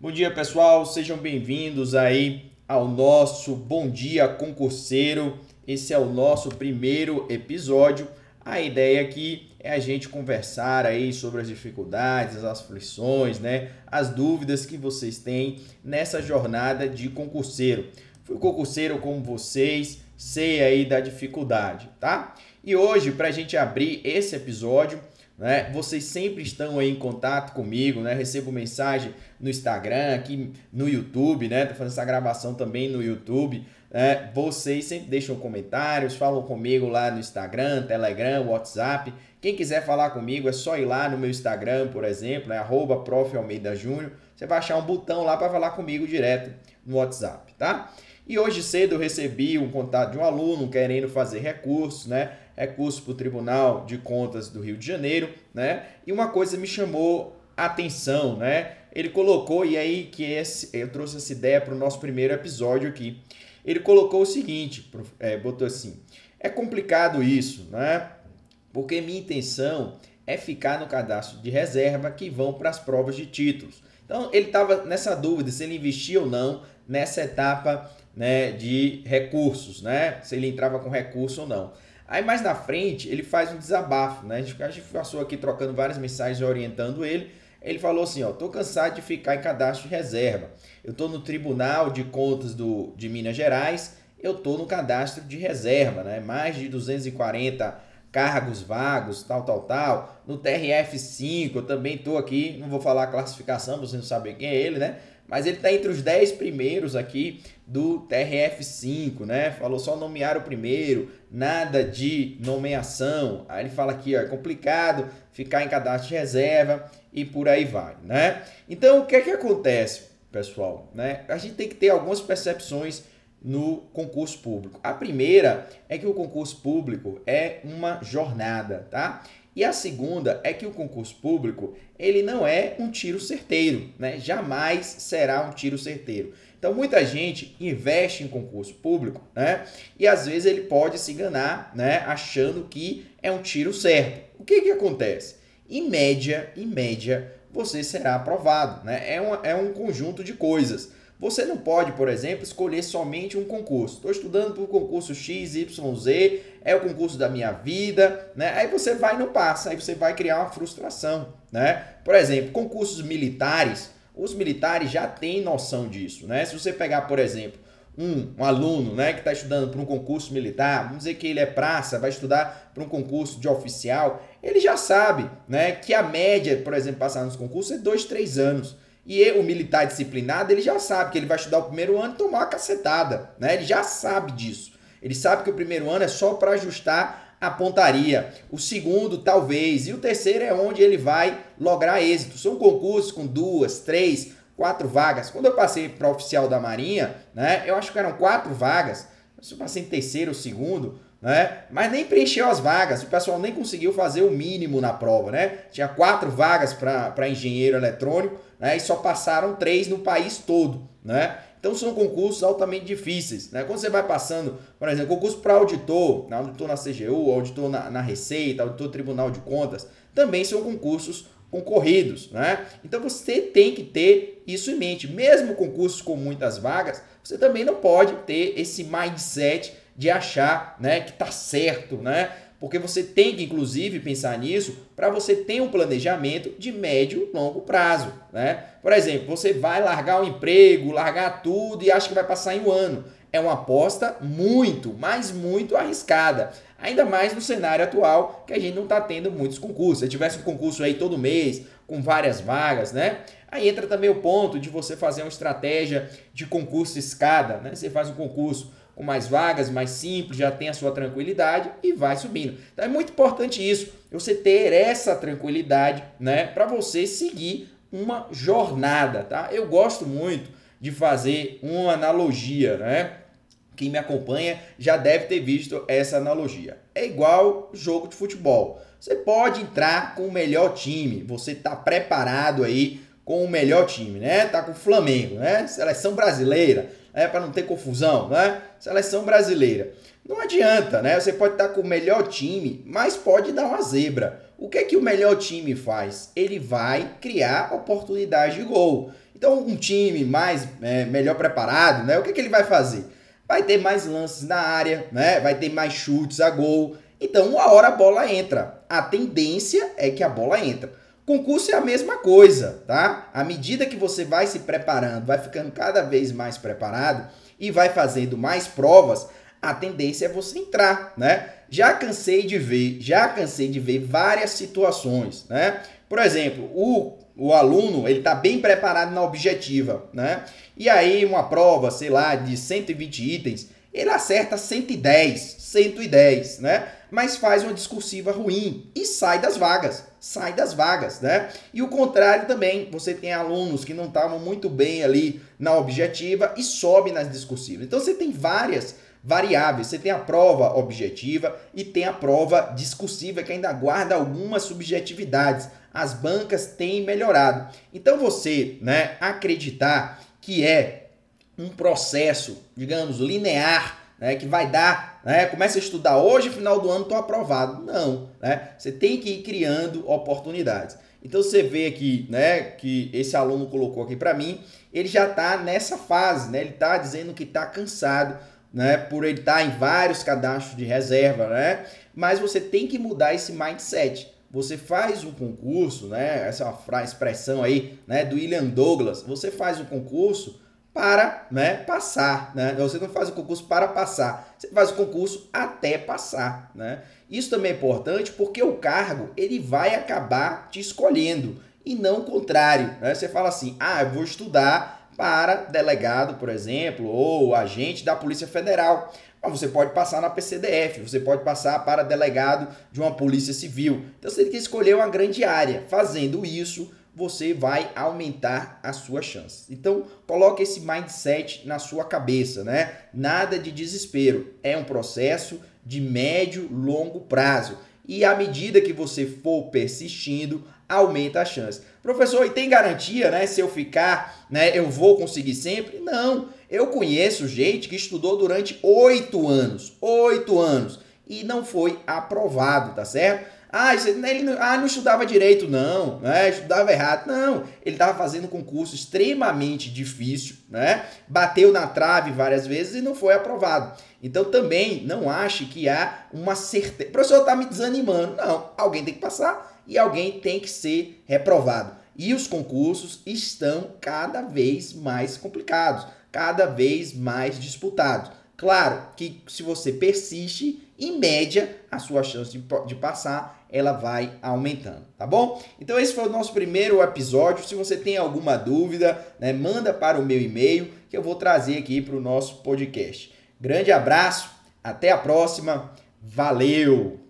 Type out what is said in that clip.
Bom dia, pessoal. Sejam bem-vindos aí ao nosso Bom Dia Concurseiro. Esse é o nosso primeiro episódio. A ideia aqui é a gente conversar aí sobre as dificuldades, as aflições, né, as dúvidas que vocês têm nessa jornada de concurseiro. Fui concurseiro como vocês, sei aí da dificuldade, tá? E hoje, para a gente abrir esse episódio, né? Vocês sempre estão aí em contato comigo, né? Recebo mensagem no Instagram, aqui no YouTube, né? Tô fazendo essa gravação também no YouTube. Né? Vocês sempre deixam comentários, falam comigo lá no Instagram, Telegram, WhatsApp. Quem quiser falar comigo é só ir lá no meu Instagram, por exemplo, é arroba Você vai achar um botão lá para falar comigo direto no WhatsApp, tá? E hoje cedo eu recebi um contato de um aluno querendo fazer recurso, né? Recurso para o Tribunal de Contas do Rio de Janeiro, né? E uma coisa me chamou a atenção, né? Ele colocou, e aí que esse, eu trouxe essa ideia para o nosso primeiro episódio aqui. Ele colocou o seguinte, é, botou assim, é complicado isso, né? Porque minha intenção é ficar no cadastro de reserva que vão para as provas de títulos. Então ele estava nessa dúvida se ele investia ou não nessa etapa né, de recursos, né? Se ele entrava com recurso ou não. Aí mais na frente ele faz um desabafo, né? A gente, a gente passou aqui trocando várias mensagens orientando ele. Ele falou assim, ó, tô cansado de ficar em cadastro de reserva. Eu tô no Tribunal de Contas do, de Minas Gerais, eu tô no cadastro de reserva, né? Mais de 240 cargos vagos, tal, tal, tal. No TRF5 eu também tô aqui, não vou falar a classificação, você não sabe quem é ele, né? Mas ele está entre os 10 primeiros aqui do TRF5, né? Falou só nomear o primeiro, nada de nomeação. Aí ele fala aqui, ó, é complicado ficar em cadastro de reserva e por aí vai, né? Então, o que é que acontece, pessoal, né? A gente tem que ter algumas percepções no concurso público. A primeira é que o concurso público é uma jornada, tá? E a segunda é que o concurso público, ele não é um tiro certeiro, né? Jamais será um tiro certeiro. Então muita gente investe em concurso público, né? E às vezes ele pode se enganar, né, achando que é um tiro certo. O que que acontece? Em média, em média, você será aprovado, né? É um, é um conjunto de coisas. Você não pode, por exemplo, escolher somente um concurso. Estou estudando para o concurso X, Y, Z, é o concurso da minha vida, né? Aí você vai e não passa, aí você vai criar uma frustração, né? Por exemplo, concursos militares, os militares já têm noção disso, né? Se você pegar, por exemplo, um, um aluno né, que está estudando para um concurso militar, vamos dizer que ele é praça, vai estudar para um concurso de oficial, ele já sabe né, que a média, por exemplo, passar nos concursos é dois, três anos. E o militar disciplinado, ele já sabe que ele vai estudar o primeiro ano e tomar uma cacetada, né? Ele já sabe disso. Ele sabe que o primeiro ano é só para ajustar a pontaria. O segundo, talvez. E o terceiro é onde ele vai lograr êxito. São concursos com duas, três, quatro vagas. Quando eu passei para oficial da Marinha, né? Eu acho que eram quatro vagas. Eu passei em terceiro ou segundo, né? Mas nem preencheu as vagas, o pessoal nem conseguiu fazer o mínimo na prova, né? Tinha quatro vagas para engenheiro eletrônico, né? E só passaram três no país todo, né? Então são concursos altamente difíceis, né? Quando você vai passando, por exemplo, concurso para auditor, auditor na CGU, auditor na, na Receita, auditor Tribunal de Contas, também são concursos concorridos, né? Então você tem que ter isso em mente. Mesmo concursos com muitas vagas, você também não pode ter esse mindset de achar, né, que tá certo, né? Porque você tem que, inclusive, pensar nisso para você ter um planejamento de médio e longo prazo. Né? Por exemplo, você vai largar o emprego, largar tudo e acha que vai passar em um ano. É uma aposta muito, mas muito arriscada. Ainda mais no cenário atual, que a gente não está tendo muitos concursos. Se tivesse um concurso aí todo mês, com várias vagas, né? Aí entra também o ponto de você fazer uma estratégia de concurso escada, né? Você faz um concurso com mais vagas, mais simples, já tem a sua tranquilidade e vai subindo. Então é muito importante isso, você ter essa tranquilidade, né, para você seguir uma jornada, tá? Eu gosto muito de fazer uma analogia, né? Quem me acompanha já deve ter visto essa analogia. É igual jogo de futebol. Você pode entrar com o melhor time, você está preparado aí com o melhor time, né? Tá com o Flamengo, né? Seleção brasileira é, para não ter confusão, né? Seleção brasileira. Não adianta, né? Você pode estar com o melhor time, mas pode dar uma zebra. O que é que o melhor time faz? Ele vai criar oportunidade de gol. Então, um time mais é, melhor preparado, né? O que, que ele vai fazer? Vai ter mais lances na área, né? Vai ter mais chutes a gol. Então, uma hora a bola entra. A tendência é que a bola entra. Concurso é a mesma coisa, tá? À medida que você vai se preparando, vai ficando cada vez mais preparado e vai fazendo mais provas, a tendência é você entrar, né? Já cansei de ver, já cansei de ver várias situações, né? Por exemplo, o, o aluno, ele tá bem preparado na objetiva, né? E aí uma prova, sei lá, de 120 itens, ele acerta 110, 110, né? Mas faz uma discursiva ruim e sai das vagas, sai das vagas, né? E o contrário também, você tem alunos que não estavam muito bem ali na objetiva e sobe nas discursivas. Então você tem várias variáveis. Você tem a prova objetiva e tem a prova discursiva que ainda guarda algumas subjetividades. As bancas têm melhorado. Então você, né, acreditar que é um processo, digamos, linear, né, que vai dar, né, começa a estudar hoje, final do ano estou aprovado. Não, né? Você tem que ir criando oportunidades. Então você vê aqui, né, que esse aluno colocou aqui para mim, ele já está nessa fase, né? Ele está dizendo que está cansado, né, por ele estar tá em vários cadastros de reserva, né? Mas você tem que mudar esse mindset. Você faz um concurso, né? Essa é uma expressão aí, né, do William Douglas. Você faz um concurso para né, passar. Né? Você não faz o concurso para passar, você faz o concurso até passar. Né? Isso também é importante porque o cargo ele vai acabar te escolhendo e não o contrário. Né? Você fala assim, ah, eu vou estudar para delegado, por exemplo, ou agente da Polícia Federal. Mas você pode passar na PCDF, você pode passar para delegado de uma polícia civil. Então você tem que escolher uma grande área. Fazendo isso, você vai aumentar a sua chance. Então, coloque esse mindset na sua cabeça, né? Nada de desespero. É um processo de médio, longo prazo. E à medida que você for persistindo, aumenta a chance. Professor, e tem garantia, né? Se eu ficar, né, eu vou conseguir sempre? Não. Eu conheço gente que estudou durante oito anos, oito anos, e não foi aprovado, tá certo? Ah, ele não, ah, não estudava direito, não, né? estudava errado. Não, ele estava fazendo um concurso extremamente difícil, né? bateu na trave várias vezes e não foi aprovado. Então também não ache que há uma certeza. O professor está me desanimando. Não, alguém tem que passar e alguém tem que ser reprovado. E os concursos estão cada vez mais complicados, cada vez mais disputados. Claro que se você persiste, em média, a sua chance de, de passar ela vai aumentando, tá bom? Então esse foi o nosso primeiro episódio. Se você tem alguma dúvida, né, manda para o meu e-mail que eu vou trazer aqui para o nosso podcast. Grande abraço, até a próxima, valeu!